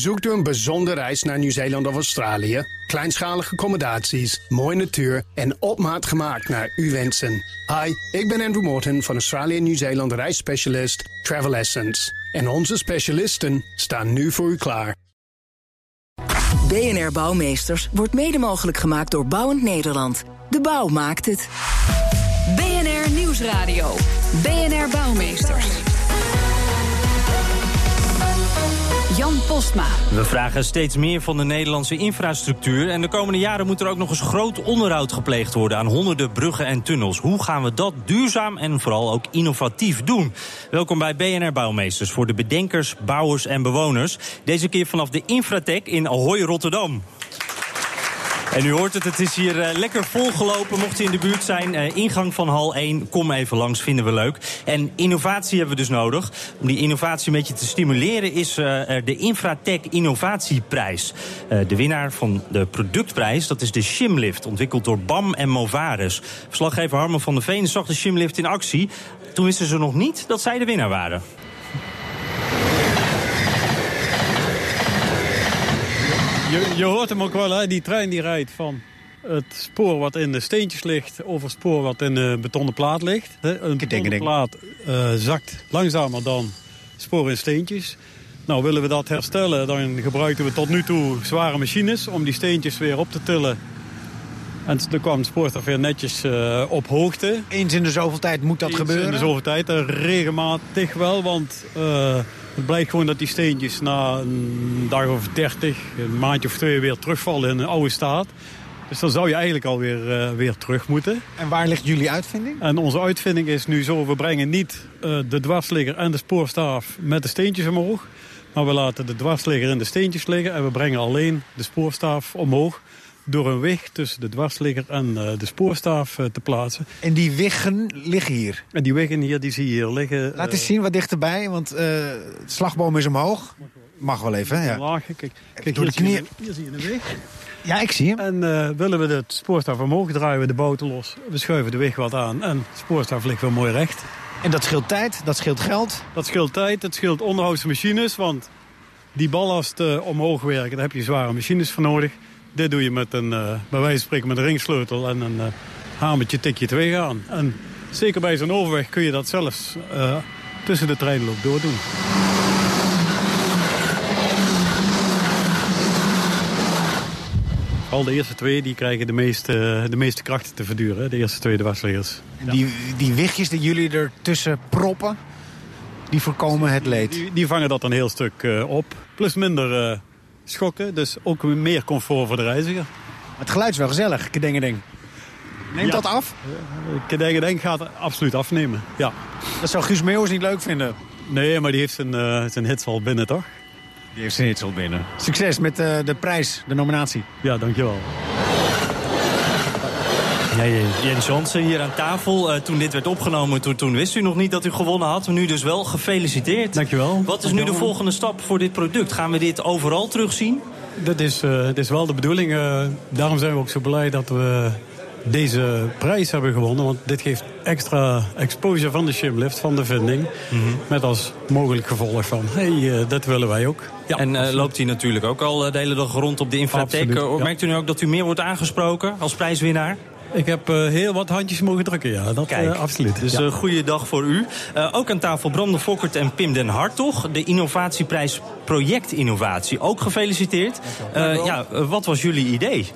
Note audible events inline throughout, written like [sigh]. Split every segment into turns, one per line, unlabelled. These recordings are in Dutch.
Zoekt u een bijzondere reis naar Nieuw-Zeeland of Australië? Kleinschalige accommodaties, mooie natuur en op maat gemaakt naar uw wensen. Hi, ik ben Andrew Morton van Australië Nieuw-Zeeland reisspecialist Travel Essence. En onze specialisten staan nu voor u klaar.
BNR Bouwmeesters wordt mede mogelijk gemaakt door Bouwend Nederland. De bouw maakt het.
BNR Nieuwsradio. BNR Bouwmeesters. Jan Postma.
We vragen steeds meer van de Nederlandse infrastructuur. En de komende jaren moet er ook nog eens groot onderhoud gepleegd worden aan honderden bruggen en tunnels. Hoe gaan we dat duurzaam en vooral ook innovatief doen? Welkom bij BNR Bouwmeesters voor de bedenkers, bouwers en bewoners. Deze keer vanaf de Infratech in Ahoy, Rotterdam. En u hoort het, het is hier uh, lekker volgelopen. Mocht u in de buurt zijn, uh, ingang van hal 1, kom even langs, vinden we leuk. En innovatie hebben we dus nodig. Om die innovatie een beetje te stimuleren is uh, de Infratech Innovatieprijs. de winnaar van de productprijs, dat is de Shimlift, ontwikkeld door BAM en Movares. Verslaggever Harman van der Veen zag de Shimlift in actie. Toen wisten ze nog niet dat zij de winnaar waren.
Je, je hoort hem ook wel, hè? die trein die rijdt van het spoor wat in de steentjes ligt... over het spoor wat in de betonnen plaat ligt. Een betonnen plaat uh, zakt langzamer dan spoor in steentjes. Nou, willen we dat herstellen, dan gebruiken we tot nu toe zware machines... om die steentjes weer op te tillen. En dan kwam het spoorstaf weer netjes uh, op hoogte.
Eens in de zoveel tijd moet dat
Eens
gebeuren?
in de zoveel tijd, uh, regelmatig wel, want... Het blijkt gewoon dat die steentjes na een dag of dertig, een maandje of twee weer terugvallen in een oude staat. Dus dan zou je eigenlijk alweer uh, weer terug moeten.
En waar ligt jullie uitvinding?
En onze uitvinding is nu zo, we brengen niet uh, de dwarsligger en de spoorstaaf met de steentjes omhoog. Maar we laten de dwarsligger in de steentjes liggen en we brengen alleen de spoorstaaf omhoog door een wig tussen de dwarsligger en uh, de spoorstaaf uh, te plaatsen.
En die wiggen liggen hier?
En die wiggen hier, die zie je hier liggen.
Laat eens zien wat dichterbij, want het slagboom is omhoog. Mag wel even, ja.
Laag, kijk, kijk
door
hier,
de knieën.
Zie je, hier zie je een wig.
Ja, ik zie hem.
En willen we de spoorstaaf omhoog, draaien we de bouten los. We schuiven de wig wat aan en de spoorstaaf ligt weer mooi recht.
En dat scheelt tijd, dat scheelt geld?
Dat scheelt tijd, dat scheelt onderhoudsmachines, want die ballast omhoog werken, daar heb je zware machines voor nodig. Dit doe je met een, uh, bij wijze van spreken met een ringsleutel en een uh, hamertje tik je het weg aan. En zeker bij zo'n overweg kun je dat zelfs uh, tussen de treinloop doordoen. Al de eerste twee die krijgen de meeste, de meeste krachten te verduren, de eerste twee dwarsliggers.
En die, die wigjes die jullie ertussen proppen, die voorkomen het leed?
Die, die vangen dat een heel stuk op, plus minder schokken. Dus ook meer comfort voor de reiziger.
Het geluid is wel gezellig, kedengedeng. Neemt
ja.
dat af?
Kedengedeng gaat absoluut afnemen, ja.
Dat zou Guus Meeuwis niet leuk vinden?
Nee, maar die heeft zijn, uh, zijn hits al binnen, toch?
Die heeft zijn hits al binnen. Succes met uh, de prijs, de nominatie.
Ja, dankjewel.
Ja, Jens Jansen hier aan tafel. Uh, toen dit werd opgenomen, toen, toen wist u nog niet dat u gewonnen had. Nu dus wel gefeliciteerd.
Dankjewel.
Wat is nu de volgende stap voor dit product? Gaan we dit overal terugzien?
Dat is, uh, dat is wel de bedoeling. Uh, daarom zijn we ook zo blij dat we deze prijs hebben gewonnen. Want dit geeft extra exposure van de shimlift, van de vinding. Mm -hmm. Met als mogelijk gevolg van, hé, hey, dat willen wij ook.
Ja, en uh, loopt hij natuurlijk ook al de hele dag rond op de Infratech.
Absoluut,
Merkt u nu ook dat u meer wordt aangesproken als prijswinnaar?
Ik heb uh, heel wat handjes mogen drukken, ja. Dat
Kijk,
uh, absoluut.
Dus een ja. goede dag voor u. Uh, ook aan tafel Brande Fokkert en Pim den Hartog. De innovatieprijs Projectinnovatie. Ook gefeliciteerd. ja, wat was jullie idee?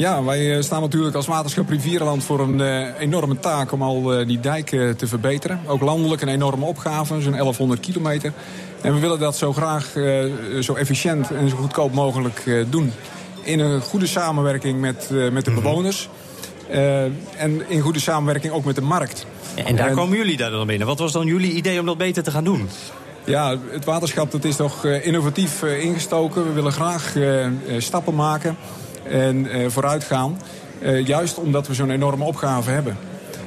Ja, wij staan natuurlijk als waterschap Rivierenland voor een uh, enorme taak om al uh, die dijken te verbeteren. Ook landelijk een enorme opgave, zo'n 1100 kilometer. En we willen dat zo graag uh, zo efficiënt en zo goedkoop mogelijk doen. In een goede samenwerking met, met de bewoners. Uh, en in goede samenwerking ook met de markt.
En daar en, komen jullie daar dan binnen. Wat was dan jullie idee om dat beter te gaan doen?
Ja, het waterschap dat is toch uh, innovatief uh, ingestoken. We willen graag stappen maken en vooruit gaan. juist omdat we zo'n enorme opgave hebben.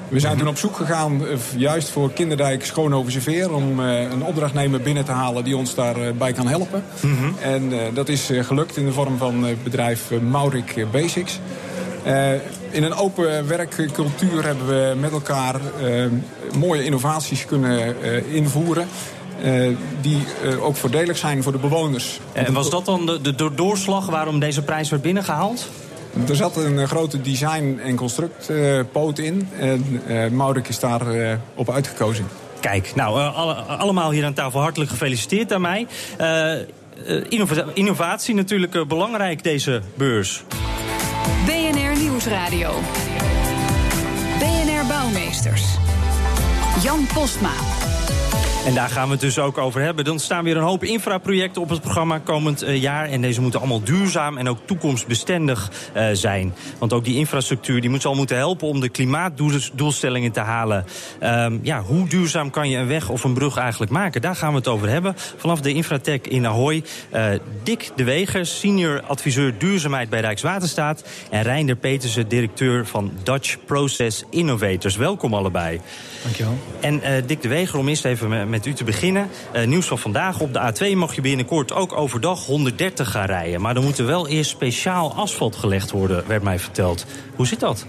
We zijn toen op zoek gegaan, juist voor Kinderdijk Schoonhoven Veer... om een opdrachtnemer binnen te halen die ons daarbij kan helpen. Mm -hmm. En dat is gelukt in de vorm van het bedrijf Maurik Basics. In een open werkcultuur hebben we met elkaar uh, mooie innovaties kunnen uh, invoeren. die ook voordelig zijn voor de bewoners.
En was dat dan de, de doorslag waarom deze prijs werd binnengehaald?
Er zat een grote design- en constructpoot in. En Maurik is daar op uitgekozen.
Kijk, nou, alle, allemaal hier aan tafel hartelijk gefeliciteerd aan mij. Innova innovatie natuurlijk belangrijk, deze beurs.
Nieuwsradio. BNR Bouwmeesters. Jan Postma.
En daar gaan we het dus ook over hebben. Dan staan weer een hoop infraprojecten op het programma komend eh, jaar. En deze moeten allemaal duurzaam en ook toekomstbestendig uh, zijn. Want ook die infrastructuur die moet zal moeten helpen om de klimaatdoelstellingen te halen. Um, ja, hoe duurzaam kan je een weg of een brug eigenlijk maken? Daar gaan we het over hebben. Vanaf de Infratech in Ahoy. Uh, Dick de Weger, senior adviseur duurzaamheid bij Rijkswaterstaat. En Reinder Petersen, directeur van Dutch Process Innovators. Welkom allebei.
Dankjewel.
En Dick de Weger, om eerst even met u te beginnen. Uh, nieuws van vandaag. Op de A2 mag je binnenkort ook overdag 130 gaan rijden. Maar er moet er wel eerst speciaal asfalt gelegd worden, werd mij verteld. Hoe zit dat?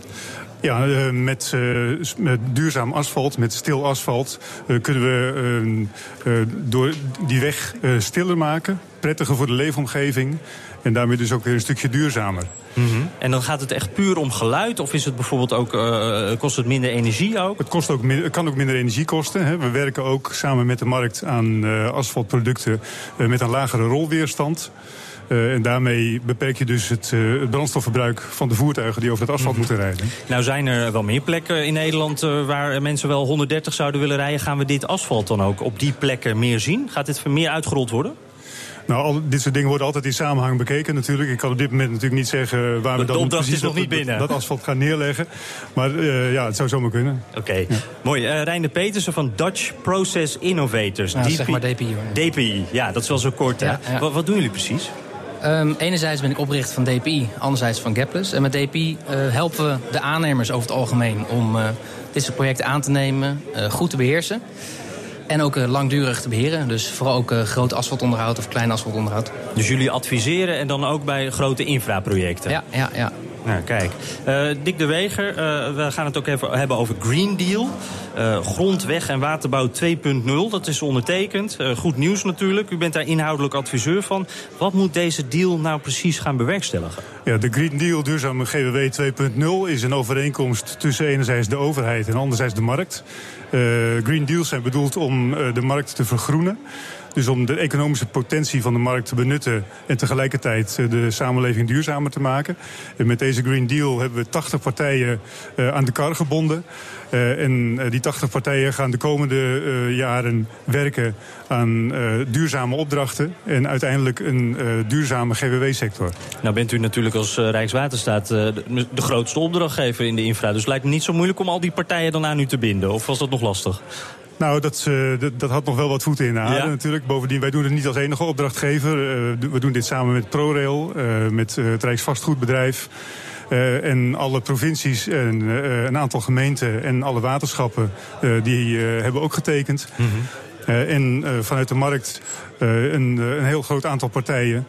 Ja, uh, met, uh, met, duurzaam asfalt, met stil asfalt, uh, kunnen we door die weg stiller maken. Prettiger voor de leefomgeving. En daarmee dus ook weer een stukje duurzamer.
Mm -hmm. En dan gaat het echt puur om geluid? Of is het bijvoorbeeld ook, uh, kost het minder energie ook?
Het, kost ook, het kan ook minder energie kosten. Hè. We werken ook samen met de markt aan uh, asfaltproducten uh, met een lagere rolweerstand. Uh, en daarmee beperk je dus het, uh, het, brandstofverbruik van de voertuigen die over het asfalt -hmm. moeten rijden.
Nou zijn er wel meer plekken in Nederland uh, waar mensen wel 130 zouden willen rijden. Gaan we dit asfalt dan ook op die plekken meer zien? Gaat dit meer uitgerold worden?
Nou, al, dit soort dingen worden altijd in samenhang bekeken natuurlijk. Ik kan op dit moment natuurlijk niet zeggen waar we dan
precies
is
nog niet binnen.
Dat, dat, asfalt gaan neerleggen. Maar uh, ja, het zou zomaar kunnen.
Oké, okay. ja. mooi. Uh, Reiner Petersen van Dutch Process Innovators.
Ja, DP, zeg maar DPI. Hoor.
DPI, ja, dat is wel zo kort. Ja, ja. Wat, wat, doen jullie precies?
Um, enerzijds ben ik oprichter van DPI, anderzijds van Gapless. En met DPI uh, helpen we de aannemers over het algemeen om dit soort projecten aan te nemen, goed te beheersen. En ook uh, langdurig te beheren. Dus vooral ook uh, groot asfaltonderhoud of klein asfaltonderhoud.
Dus jullie adviseren en dan ook bij grote infraprojecten?
Ja, ja, ja.
Nou, kijk. Uh, Dick de Weger, uh, we gaan het ook even hebben over Green Deal. Uh, grondweg en waterbouw 2.0, dat is ondertekend. goed nieuws natuurlijk. U bent daar inhoudelijk adviseur van. Wat moet deze deal nou precies gaan bewerkstelligen?
Ja, de Green Deal Duurzame GWW 2.0 is een overeenkomst tussen enerzijds de overheid en anderzijds de markt. Green Deals zijn bedoeld om de markt te vergroenen. Dus om de economische potentie van de markt te benutten en tegelijkertijd de samenleving duurzamer te maken. En met deze Green Deal hebben we 80 partijen aan de kar gebonden. En die 80 partijen gaan de komende jaren werken aan duurzame opdrachten en uiteindelijk een duurzame GWW-sector.
Nou bent u natuurlijk als Rijkswaterstaat de, de grootste opdrachtgever in de infra. Dus het lijkt me niet zo moeilijk om al die partijen dan aan u te binden. Of was dat nog lastig?
Nou, dat, dat, dat, had nog wel wat voeten in de aarde ja. natuurlijk. Bovendien, wij doen het niet als enige opdrachtgever. We doen dit samen met ProRail, met het Rijksvastgoedbedrijf. En alle provincies en een aantal gemeenten en alle waterschappen... die hebben ook getekend. Mm -hmm. en vanuit de markt een, een, heel groot aantal partijen...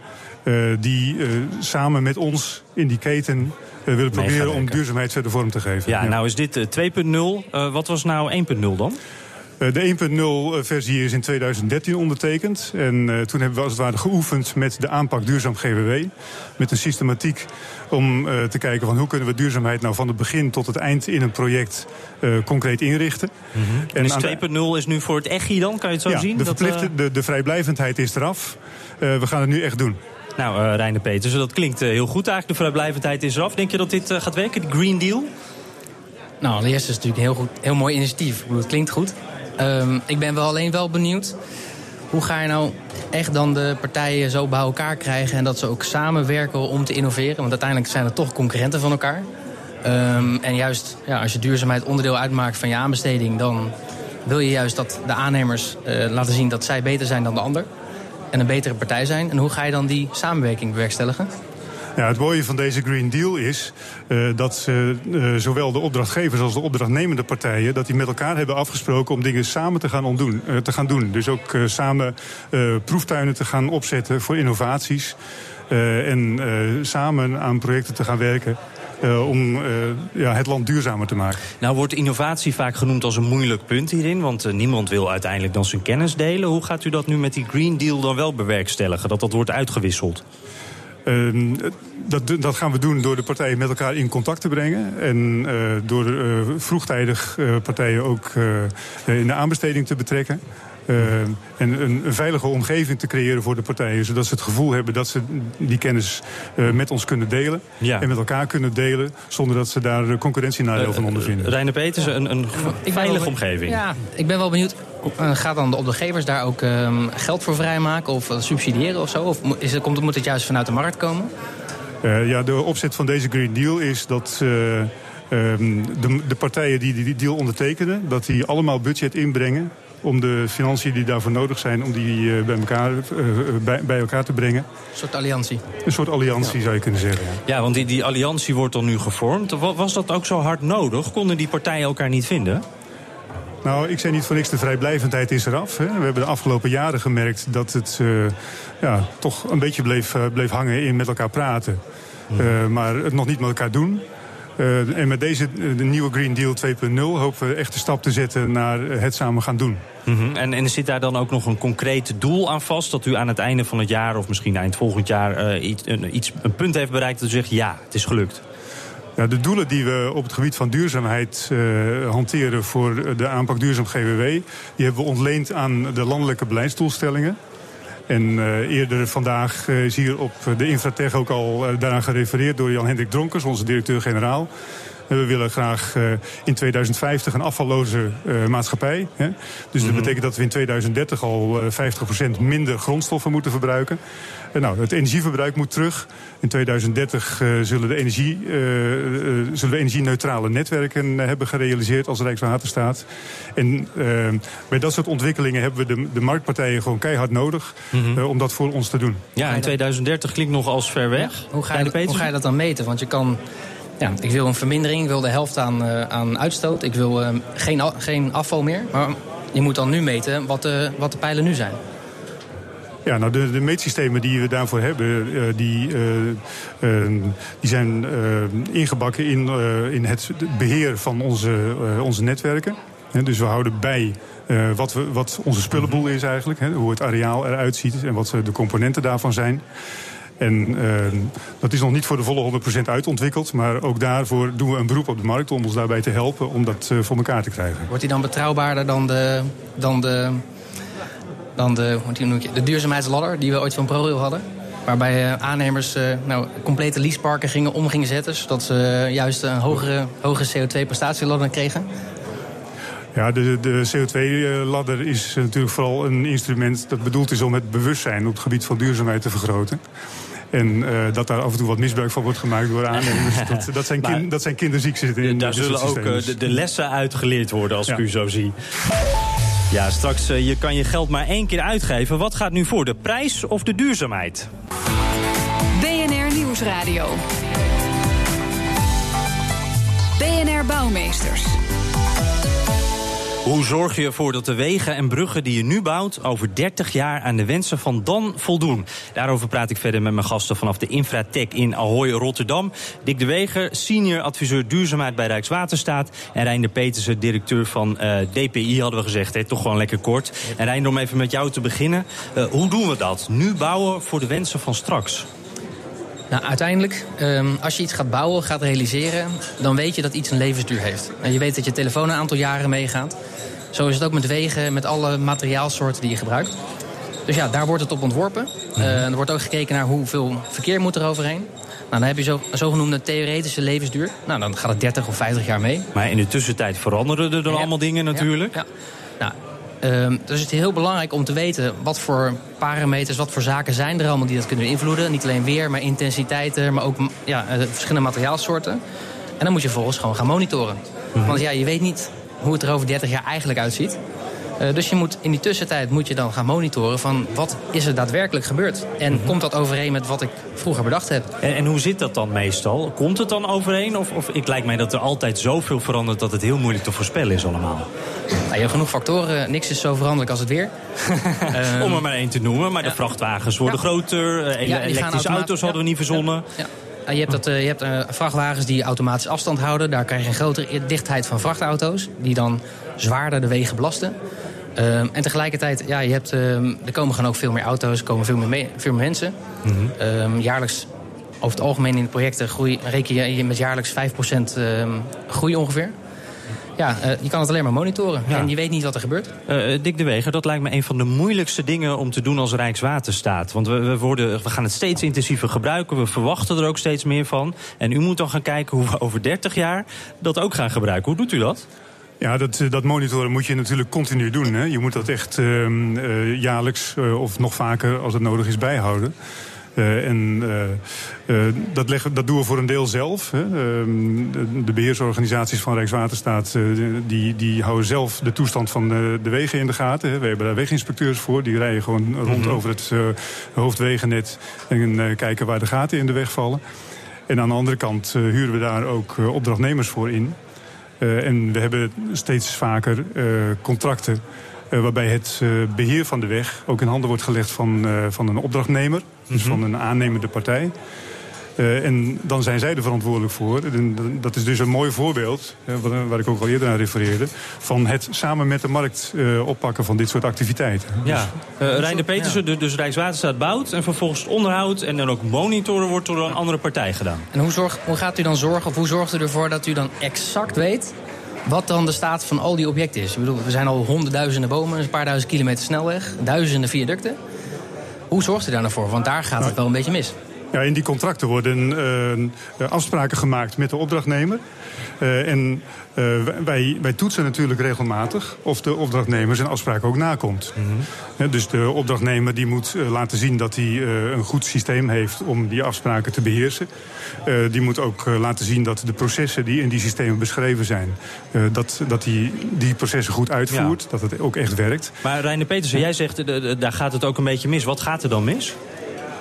die samen met ons in die keten willen proberen om duurzaamheid verder vorm te geven.
Ja, ja. nou is dit 2.0. wat was nou 1.0 dan?
De 1.0 versie is in 2013 ondertekend. En uh, toen hebben we als het ware geoefend met de aanpak duurzaam GWW. Met een systematiek om uh, te kijken van hoe kunnen we duurzaamheid nou van het begin tot het eind in een project uh, concreet inrichten.
Mm -hmm. En dus 2.0 is nu voor het EGI dan, kan je het zo
ja,
zien?
De, verplichte, de, de vrijblijvendheid is eraf. we gaan het nu echt doen.
Nou, uh, Reiner Peters, dat klinkt heel goed eigenlijk. De vrijblijvendheid is eraf. Denk je dat dit gaat werken, de Green Deal?
Nou, allereerst is het natuurlijk een heel, goed, heel mooi initiatief. Ik bedoel, het klinkt goed. Um, ik ben wel alleen wel benieuwd. Hoe ga je nou echt dan de partijen zo bij elkaar krijgen... en dat ze ook samenwerken om te innoveren? Want uiteindelijk zijn het toch concurrenten van elkaar. Um, en juist ja, als je duurzaamheid onderdeel uitmaakt van je aanbesteding... dan wil je juist dat de aannemers uh, laten zien dat zij beter zijn dan de ander. En een betere partij zijn. En hoe ga je dan die samenwerking bewerkstelligen?
Ja, het mooie van deze Green Deal is uh, dat uh, zowel de opdrachtgevers als de opdrachtnemende partijen... dat die met elkaar hebben afgesproken om dingen samen te gaan, ontdoen, uh, te gaan doen. Dus ook samen proeftuinen te gaan opzetten voor innovaties. en samen aan projecten te gaan werken. om ja, het land duurzamer te maken.
Nou wordt innovatie vaak genoemd als een moeilijk punt hierin, want niemand wil uiteindelijk dan zijn kennis delen. Hoe gaat u dat nu met die Green Deal dan wel bewerkstelligen, dat dat wordt uitgewisseld?
Uh, dat, dat, gaan we doen door de partijen met elkaar in contact te brengen. En uh, door uh, vroegtijdig partijen ook in de aanbesteding te betrekken. Uh, en een, een, veilige omgeving te creëren voor de partijen. Zodat ze het gevoel hebben dat ze die kennis uh, met ons kunnen delen. Ja. En met elkaar kunnen delen. Zonder dat ze daar concurrentienadeel uh, van ondervinden.
Reine Peters, een, een veilige
wel,
omgeving.
Ja, ik ben wel benieuwd. Gaat dan de opdrachtgevers daar ook um, geld voor vrijmaken? Of subsidiëren of zo? Of is het, komt, moet het juist vanuit de markt komen?
ja, de opzet van deze Green Deal is dat... Um, de, de, partijen die die deal ondertekenen, dat die allemaal budget inbrengen om de financiën die daarvoor nodig zijn... om die uh, bij, elkaar, uh, bij, bij, elkaar te brengen.
Een soort alliantie.
Een soort alliantie, ja. zou je kunnen zeggen.
Ja, want die, die alliantie wordt dan nu gevormd. Was dat ook zo hard nodig? Konden die partijen elkaar niet vinden?
Nou, ik zei niet voor niks, de vrijblijvendheid is eraf. Hè. We hebben de afgelopen jaren gemerkt dat het uh, ja, toch een beetje bleef, bleef hangen in met elkaar praten. Hmm. maar het nog niet met elkaar doen. Uh, en met deze de nieuwe Green Deal 2.0 hopen we echt de stap te zetten naar het samen gaan doen.
Mm -hmm. en, en zit daar dan ook nog een concreet doel aan vast? Dat u aan het einde van het jaar of misschien eind volgend jaar uh, iets, een, iets, een punt heeft bereikt dat u zegt ja, het is gelukt?
Ja, de doelen die we op het gebied van duurzaamheid uh, hanteren voor de aanpak duurzaam GWW... die hebben we ontleend aan de landelijke beleidsdoelstellingen. En uh, eerder vandaag uh, is hier op de Infratech ook al uh, daaraan gerefereerd door Jan-Hendrik Dronkers, onze directeur-generaal. We willen graag in 2050 een afvalloze maatschappij. Hè? Dus dat mm -hmm. betekent dat we in 2030 al 50% minder grondstoffen moeten verbruiken. En nou, het energieverbruik moet terug. In 2030 uh, zullen, de energie, uh, uh, zullen we energieneutrale netwerken hebben gerealiseerd als Rijkswaterstaat. En bij dat soort ontwikkelingen hebben we de, de marktpartijen gewoon keihard nodig mm -hmm. om dat voor ons te doen.
Ja, in 2030 klinkt nog als ver weg.
Ja. Hoe, ga je, hoe ga je dat dan meten? Want je kan ja, ik wil een vermindering, ik wil de helft aan, uh, aan uitstoot. Ik wil uh, geen, geen afval meer. Maar je moet dan nu meten wat de, wat de pijlen nu zijn.
Ja, nou de, de meetsystemen die we daarvoor hebben, uh, die, die zijn ingebakken in, in het beheer van onze, onze netwerken. dus we houden bij wat, we, wat onze spullenboel is eigenlijk. hoe het areaal eruit ziet en wat de componenten daarvan zijn. En uh, dat is nog niet voor de volle 100% uitontwikkeld. Maar ook daarvoor doen we een beroep op de markt om ons daarbij te helpen om dat uh, voor elkaar te krijgen.
Wordt die dan betrouwbaarder dan de, dan de, dan de, hoe de duurzaamheidsladder die we ooit van ProRail hadden? Waarbij uh, aannemers nou, complete leaseparken gingen om gingen zetten. Zodat ze juist een hogere, hogere CO2-prestatieladder kregen.
Ja, de, de CO2-ladder is natuurlijk vooral een instrument dat bedoeld is om het bewustzijn op het gebied van duurzaamheid te vergroten. En uh, dat daar af en toe wat misbruik van wordt gemaakt door aannemers. [laughs] dat, dat, zijn kind, dat zijn kinderziekten in
Daar zullen ook uh, de, de, lessen uitgeleerd worden, als ja. ik u zo zie. Ja, straks uh, je kan je geld maar één keer uitgeven. Wat gaat nu voor, de prijs of de duurzaamheid?
BNR Nieuwsradio. BNR Bouwmeesters.
Hoe zorg je ervoor dat de wegen en bruggen die je nu bouwt over 30 jaar aan de wensen van dan voldoen? Daarover praat ik verder met mijn gasten vanaf de Infratech in Ahoy, Rotterdam. Dick de Weger, senior adviseur duurzaamheid bij Rijkswaterstaat. En Reinder Petersen, directeur van uh, DPI, hadden we gezegd. Hè? Toch gewoon lekker kort. En Reinder, om even met jou te beginnen. Uh, hoe doen we dat? Nu bouwen voor de wensen van straks?
Nou, uiteindelijk, um, als je iets gaat bouwen, gaat realiseren... dan weet je dat iets een levensduur heeft. En je weet dat je telefoon een aantal jaren meegaat. Zo is het ook met wegen, met alle materiaalsoorten die je gebruikt. Dus ja, daar wordt het op ontworpen. Uh, er wordt ook gekeken naar hoeveel verkeer moet er overheen. Nou, dan heb je zo, zogenoemde theoretische levensduur. Nou, dan gaat het 30 of 50 jaar mee.
Maar in de tussentijd veranderen er dan ja. allemaal dingen natuurlijk.
Ja, ja. Nou, uh, dus het is heel belangrijk om te weten wat voor parameters, wat voor zaken zijn er allemaal die dat kunnen beïnvloeden. Niet alleen weer, maar intensiteiten, maar ook ja, uh, verschillende materiaalsoorten. En dan moet je volgens gewoon gaan monitoren. Mm -hmm. Want ja, je weet niet hoe het er over 30 jaar eigenlijk uitziet. Uh, dus je moet in die tussentijd moet je dan gaan monitoren van wat is er daadwerkelijk gebeurd. En mm -hmm. komt dat overeen met wat ik vroeger bedacht heb.
En, en, hoe zit dat dan meestal? Komt het dan overeen? Of, of ik lijkt mij dat er altijd zoveel verandert dat het heel moeilijk te voorspellen is allemaal.
Nou, je hebt genoeg factoren. Niks is zo veranderlijk als het weer.
um, [laughs] Om er maar één te noemen. Maar ja. de vrachtwagens worden ja. groter. Ele ja, elektrische auto's hadden we niet verzonnen.
Je hebt, dat, uh, je hebt uh, vrachtwagens die automatisch afstand houden. Daar krijg je een grotere dichtheid van vrachtauto's. Die dan zwaarder de wegen belasten. Ehm, en tegelijkertijd, ja, je hebt, ehm, er komen gewoon ook veel meer auto's. Er komen veel meer, mee, veel meer mensen. Mm jaarlijks, over het algemeen in de projecten... Groei, reken je met jaarlijks 5% groei ongeveer. Ja, uh, je kan het alleen maar monitoren. Ja. En je weet niet wat er gebeurt.
Uh, Dick de Weger, dat lijkt me een van de moeilijkste dingen om te doen als Rijkswaterstaat. Want we, we, worden, we gaan het steeds intensiever gebruiken. We verwachten er ook steeds meer van. En u moet dan gaan kijken hoe we over 30 jaar dat ook gaan gebruiken. Hoe doet u dat?
Ja, dat, dat monitoren moet je natuurlijk continu doen. Hè. Je moet dat echt uh, uh, jaarlijks uh, of nog vaker als het nodig is bijhouden. Uh, en uh, uh, dat, leggen, dat doen we voor een deel zelf. Hè. De, de, beheersorganisaties van Rijkswaterstaat die, die houden zelf de toestand van de, de wegen in de gaten. Hè. We hebben daar weginspecteurs voor. Die rijden gewoon rond mm -hmm. over het hoofdwegennet en kijken waar de gaten in de weg vallen. En aan de andere kant huren we daar ook opdrachtnemers voor in. En we hebben steeds vaker contracten uh, waarbij het beheer van de weg ook in handen wordt gelegd van, van een opdrachtnemer. Mm -hmm. Dus van een aannemende partij. En dan zijn zij er verantwoordelijk voor. En dat is dus een mooi voorbeeld, waar ik ook al eerder aan refereerde... van het samen met de markt oppakken van dit soort activiteiten.
Ja, dus, Reiner Petersen, ja. dus Rijkswaterstaat bouwt... en vervolgens onderhoud en dan ook monitoren wordt door een andere partij gedaan.
En hoe, zorg, hoe gaat u dan zorgen, of hoe zorgt u ervoor dat u dan exact weet wat dan de staat van al die objecten is. Ik bedoel, we zijn al honderdduizenden bomen, een paar duizend kilometer snelweg, duizenden viaducten. Hoe zorgt u daar nou voor? Want daar gaat het wel een beetje mis.
Ja, in die contracten worden uh, afspraken gemaakt met de opdrachtnemer. Uh, en uh, wij, wij toetsen natuurlijk regelmatig of de opdrachtnemer zijn afspraken ook nakomt. Mm -hmm. ja, dus de opdrachtnemer die moet laten zien dat hij een goed systeem heeft om die afspraken te beheersen. die moet ook laten zien dat de processen die in die systemen beschreven zijn, dat, dat die, die processen goed uitvoert, ja. dat het ook echt werkt.
Maar Reiner Petersen, jij zegt daar gaat het ook een beetje mis. Wat gaat er dan mis?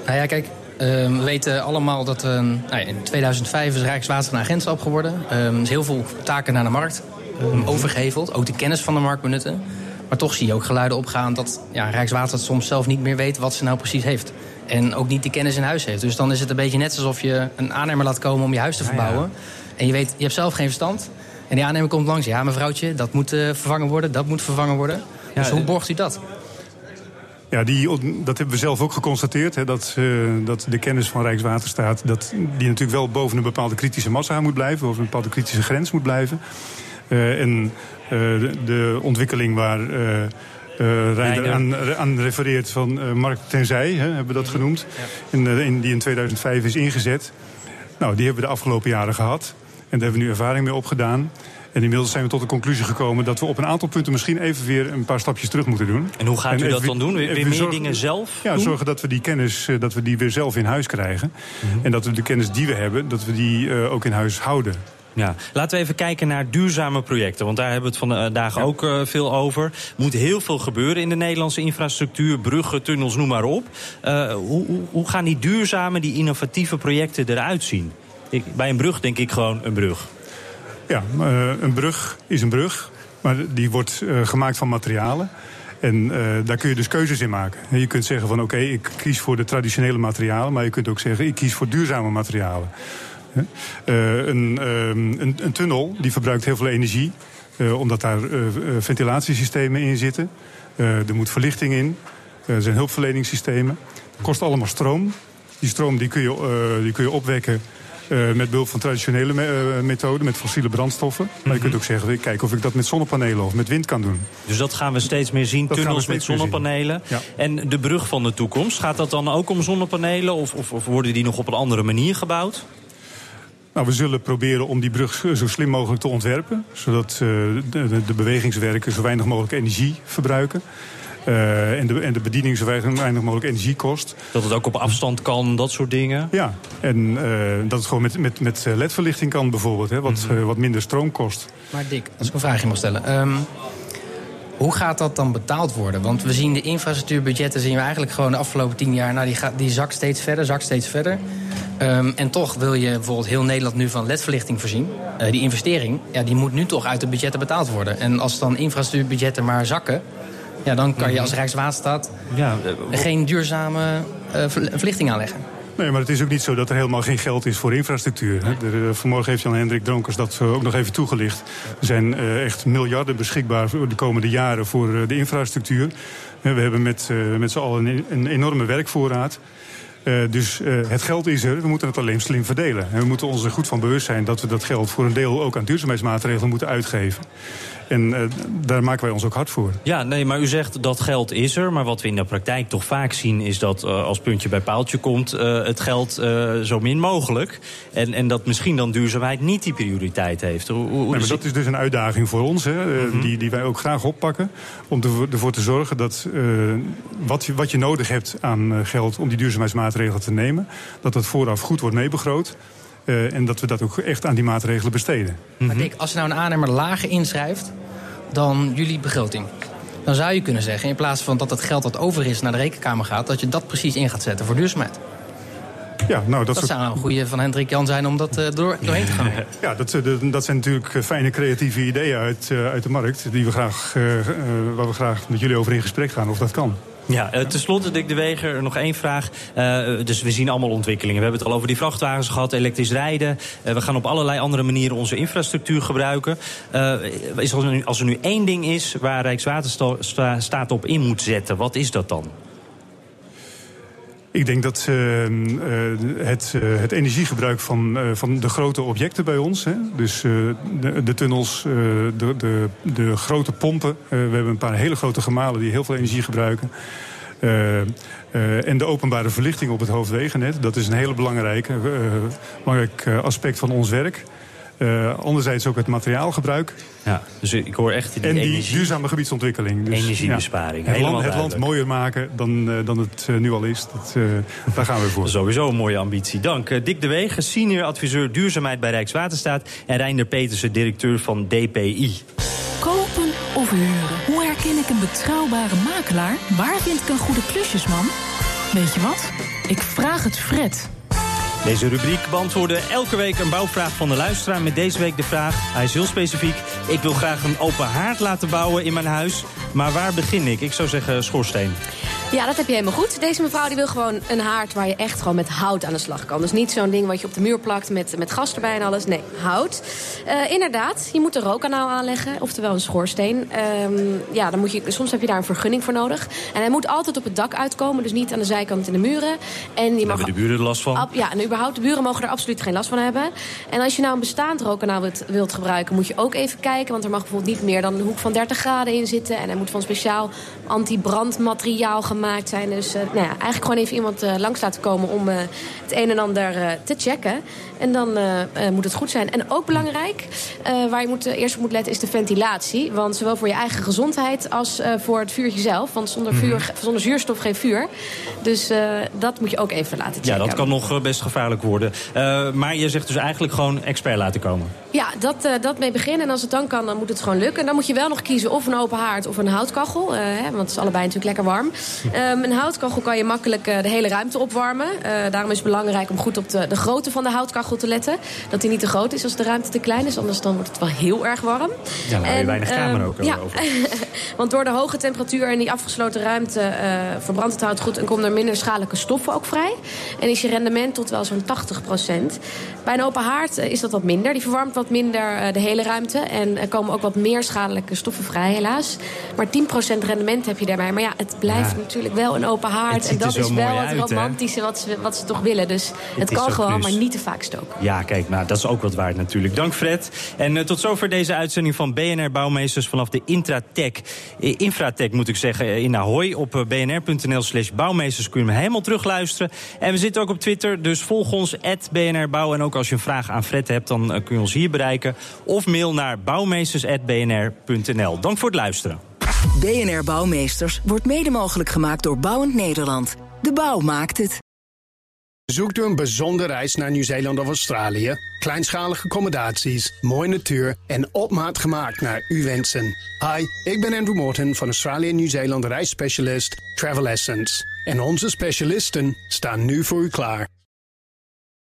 Nou ja, kijk, we weten allemaal dat uh, nou ja, in 2005 is Rijkswater een agentschap geworden. Er uh, is heel veel taken naar de markt overgeheveld. Ook de kennis van de markt benutten. Maar toch zie je ook geluiden opgaan dat ja, Rijkswater soms zelf niet meer weet wat ze nou precies heeft. En ook niet de kennis in huis heeft. Dus dan is het een beetje net alsof je een aannemer laat komen om je huis te verbouwen. Ja, ja. En je weet, je hebt zelf geen verstand. En die aannemer komt langs. Ja, mevrouwtje, dat moet uh, vervangen worden, dat moet vervangen worden. Ja, dus hoe borgt u dat?
Ja, die, dat hebben we zelf ook geconstateerd. Hè, dat, uh, dat de kennis van Rijkswaterstaat... Dat die natuurlijk wel boven een bepaalde kritische massa moet blijven... of een bepaalde kritische grens moet blijven. Uh, en uh, de, de, ontwikkeling waar... Rijder aan, aan, refereert van Mark Tenzij, hè, hebben we dat genoemd. Ja. In, in, die in 2005 is ingezet. Nou, die hebben we de afgelopen jaren gehad. En daar hebben we nu ervaring mee opgedaan. En inmiddels zijn we tot de conclusie gekomen dat we op een aantal punten misschien even weer een paar stapjes terug moeten doen.
En hoe gaat en u dat dan doen? Weer, weer meer zorgen, dingen zelf?
Ja,
doen?
zorgen dat we die kennis dat we die weer zelf in huis krijgen. Mm -hmm. En dat we de kennis die we hebben, dat we die uh, ook in huis houden.
Ja, laten we even kijken naar duurzame projecten. Want daar hebben we het vandaag ja. ook uh, veel over. Er moet heel veel gebeuren in de Nederlandse infrastructuur. Bruggen, tunnels, noem maar op. Uh, hoe, hoe, hoe gaan die duurzame, die innovatieve projecten eruit zien? Ik, bij een brug denk ik gewoon een brug.
Ja, uh, een brug is een brug. Maar die wordt uh, gemaakt van materialen. En uh, daar kun je dus keuzes in maken. En je kunt zeggen van oké, ik kies voor de traditionele materialen. Maar je kunt ook zeggen, ik kies voor duurzame materialen. een, een, een, tunnel die verbruikt heel veel energie. omdat daar ventilatiesystemen in zitten. er moet verlichting in. er zijn hulpverleningssystemen. Het kost allemaal stroom. Die stroom die kun, je, die kun je opwekken uh, met behulp van traditionele me uh, methoden, met fossiele brandstoffen. Mm -hmm. Maar je kunt ook zeggen, ik kijk of ik dat met zonnepanelen of met wind kan doen.
Dus dat gaan we steeds meer zien, dat tunnels met zonnepanelen. Ja. En de brug van de toekomst, gaat dat dan ook om zonnepanelen? Of, of, of worden die nog op een andere manier gebouwd?
Nou, we zullen proberen om die brug zo slim mogelijk te ontwerpen. Zodat uh, de, de bewegingswerken zo weinig mogelijk energie verbruiken. Uh, en, de, en de bediening zo weinig mogelijk energie kost.
Dat het ook op afstand kan, dat soort dingen?
Ja, en uh, dat het gewoon met, met, met ledverlichting kan bijvoorbeeld, hè, wat, mm -hmm. uh, wat minder stroom kost.
Maar Dick, als ik een vraagje mag stellen. Um, hoe gaat dat dan betaald worden? Want we zien de infrastructuurbudgetten zien we eigenlijk gewoon de afgelopen tien jaar... Nou, die, gaat, die zakt steeds verder, zakt steeds verder. Um, en toch wil je bijvoorbeeld heel Nederland nu van ledverlichting voorzien. Uh, die investering, ja, die moet nu toch uit de budgetten betaald worden. En als dan infrastructuurbudgetten maar zakken... Ja, dan kan je als Rijkswaterstaat ja, geen duurzame uh, verlichting aanleggen.
Nee, maar het is ook niet zo dat er helemaal geen geld is voor infrastructuur. Hè. Eh, vanmorgen heeft Jan-Hendrik Dronkers dat eh, ook nog even toegelicht. Er zijn echt miljarden beschikbaar voor de komende jaren voor de infrastructuur. we hebben met, met z'n allen een enorme werkvoorraad. Uh, dus uh, het geld is er, we moeten het alleen slim verdelen. En we moeten ons er goed van bewust zijn dat we dat geld voor een deel ook aan duurzaamheidsmaatregelen moeten uitgeven. En uh, daar maken wij ons ook hard voor.
Ja, nee, maar u zegt dat geld is er. Maar wat we in de praktijk toch vaak zien... is dat uh, als puntje bij paaltje komt... Uh, het geld zo min mogelijk. En, en dat misschien dan duurzaamheid niet die prioriteit heeft. Hoe, hoe
nee, maar dat is dus een uitdaging voor ons. Hè, mm -hmm. die, die wij ook graag oppakken. Om ervoor te zorgen dat wat, je, wat je nodig hebt aan geld... om die duurzaamheidsmaatregelen te nemen... dat dat vooraf goed wordt meebegroot. Uh, en dat we dat ook echt aan die maatregelen besteden.
Maar Dick, als je nou een aannemer lager inschrijft dan jullie begroting... dan zou je kunnen zeggen, in plaats van dat het geld dat over is naar de rekenkamer gaat... dat je dat precies in gaat zetten voor duurzaamheid.
Ja, nou, dat,
dat zou een goede van Hendrik Jan zijn om dat uh, door, [laughs] doorheen te gaan.
Ja, dat, dat zijn natuurlijk fijne creatieve ideeën uit, uh, uit de markt... Die we graag, uh, waar we graag met jullie over in gesprek gaan of dat kan.
Ja, uh, tenslotte, Dick de Weger, nog één vraag. Uh, dus we zien allemaal ontwikkelingen. We hebben het al over die vrachtwagens gehad, elektrisch rijden. Uh, we gaan op allerlei andere manieren onze infrastructuur gebruiken. is als, er nu, als er nu één ding is waar Rijkswaterstaat op in moet zetten, wat is dat dan?
Ik denk dat uh, het, uh, het, energiegebruik van, uh, van de grote objecten bij ons... Hè, dus de, de, tunnels, de, de, de, grote pompen... we hebben een paar hele grote gemalen die heel veel energie gebruiken... en de openbare verlichting op het hoofdwegennet. Dat is een hele belangrijke, belangrijk aspect van ons werk. Uh, anderzijds ook het materiaalgebruik.
Ja, dus ik hoor echt die
En die
energie...
duurzame gebiedsontwikkeling.
Dus, Energiebesparing.
Ja, het, land, het land mooier maken dan, uh, dan het uh, nu al is. Dat, daar gaan we voor.
Sowieso een mooie ambitie. Dank. Dick de Wegen, senior adviseur duurzaamheid bij Rijkswaterstaat. En Reinder Petersen, directeur van DPI.
Kopen of huren? Hoe herken ik een betrouwbare makelaar? Waar vind ik een goede klusjesman? Weet je wat? Ik vraag het Fred.
Deze rubriek beantwoorden elke week een bouwvraag van de luisteraar. Met deze week de vraag, hij is heel specifiek. Ik wil graag een open haard laten bouwen in mijn huis. Maar waar begin ik? Ik zou zeggen schoorsteen.
Ja, dat heb je helemaal goed. Deze mevrouw die wil gewoon een haard waar je echt gewoon met hout aan de slag kan. Dus niet zo'n ding wat je op de muur plakt met, met gas erbij en alles. Nee, hout. Uh, inderdaad, je moet een rookkanaal aanleggen, oftewel een schoorsteen. Um, ja, dan moet je, soms heb je daar een vergunning voor nodig. En hij moet altijd op het dak uitkomen, dus niet aan de zijkant in de muren. En je
mag hebben de buren er last van?
Ja, en überhaupt, de buren mogen er absoluut geen last van hebben. En als je nou een bestaand rookkanaal wilt, wilt gebruiken, moet je ook even kijken. Want er mag bijvoorbeeld niet meer dan een hoek van 30 graden in zitten. En hij moet van speciaal anti-brandmateriaal gemaakt zijn. Dus uh, nou ja, eigenlijk gewoon even iemand uh, langs laten komen om uh, het een en ander te checken. En dan moet het goed zijn. En ook belangrijk, waar je moet, eerst op moet letten, is de ventilatie. Want zowel voor je eigen gezondheid als voor het vuurtje zelf. Want zonder, vuur, mm -hmm. zonder zuurstof geen vuur. Dus dat moet je ook even laten checken.
Ja, dat kan nog best gevaarlijk worden. maar je zegt dus eigenlijk gewoon expert laten komen.
Ja, dat, dat mee beginnen. En als het dan kan, dan moet het gewoon lukken. En dan moet je wel nog kiezen of een open haard of een houtkachel. Hè, want het is allebei natuurlijk lekker warm. Um, een houtkachel kan je makkelijk uh, de hele ruimte opwarmen. Uh, daarom is het belangrijk om goed op de, de grootte van de houtkachel te letten. Dat die niet te groot is als de ruimte te klein is. Anders dan wordt het wel heel erg warm.
Ja, nou, en, weinig kamer um, ook
ja. [laughs] Want door de hoge temperatuur en die afgesloten ruimte uh, verbrandt het hout goed... en komen er minder schadelijke stoffen ook vrij. En is je rendement tot wel zo'n 80% Bij een open haard is dat wat minder. Die verwarmt wat minder de hele ruimte. En er komen ook wat meer schadelijke stoffen vrij, helaas. Maar 10% rendement heb je daarbij. Maar ja, het blijft ja. Natuurlijk wel een open haard. En dat is wel het romantische wat ze, wat ze toch willen. Dus het, het kan gewoon, dus. maar niet te vaak stoken.
Ja, kijk, maar dat is ook wat waard natuurlijk. Dank Fred. En uh, tot zover deze uitzending van BNR Bouwmeesters vanaf de Intratech. Uh, Infratech moet ik zeggen, in Ahoy. Op bnr.nl slash bouwmeesters kun je hem helemaal terugluisteren. En we zitten ook op Twitter, dus volg ons, BNR Bouw. En ook als je een vraag aan Fred hebt, dan kun je ons hier bereiken. Of mail naar bouwmeesters.bnr.nl. Dank voor het luisteren.
BNR Bouwmeesters wordt mede mogelijk gemaakt door Bouwend Nederland. De bouw maakt het.
Zoekt u een bijzondere reis naar Nieuw-Zeeland of Australië? Kleinschalige accommodaties, mooie natuur en op maat gemaakt naar uw wensen. Hi, ik ben Andrew Morton van Australië Nieuw-Zeeland reisspecialist Travel Essence. En onze specialisten staan nu voor u klaar.